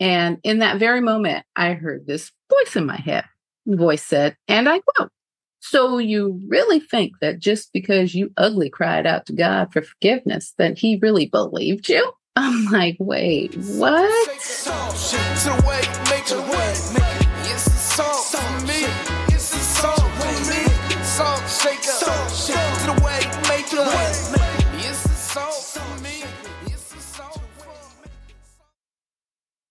And in that very moment, I heard this voice in my head. The voice said, and I quote, so you really think that just because you ugly cried out to God for forgiveness, that he really believed you? I'm like, wait, what?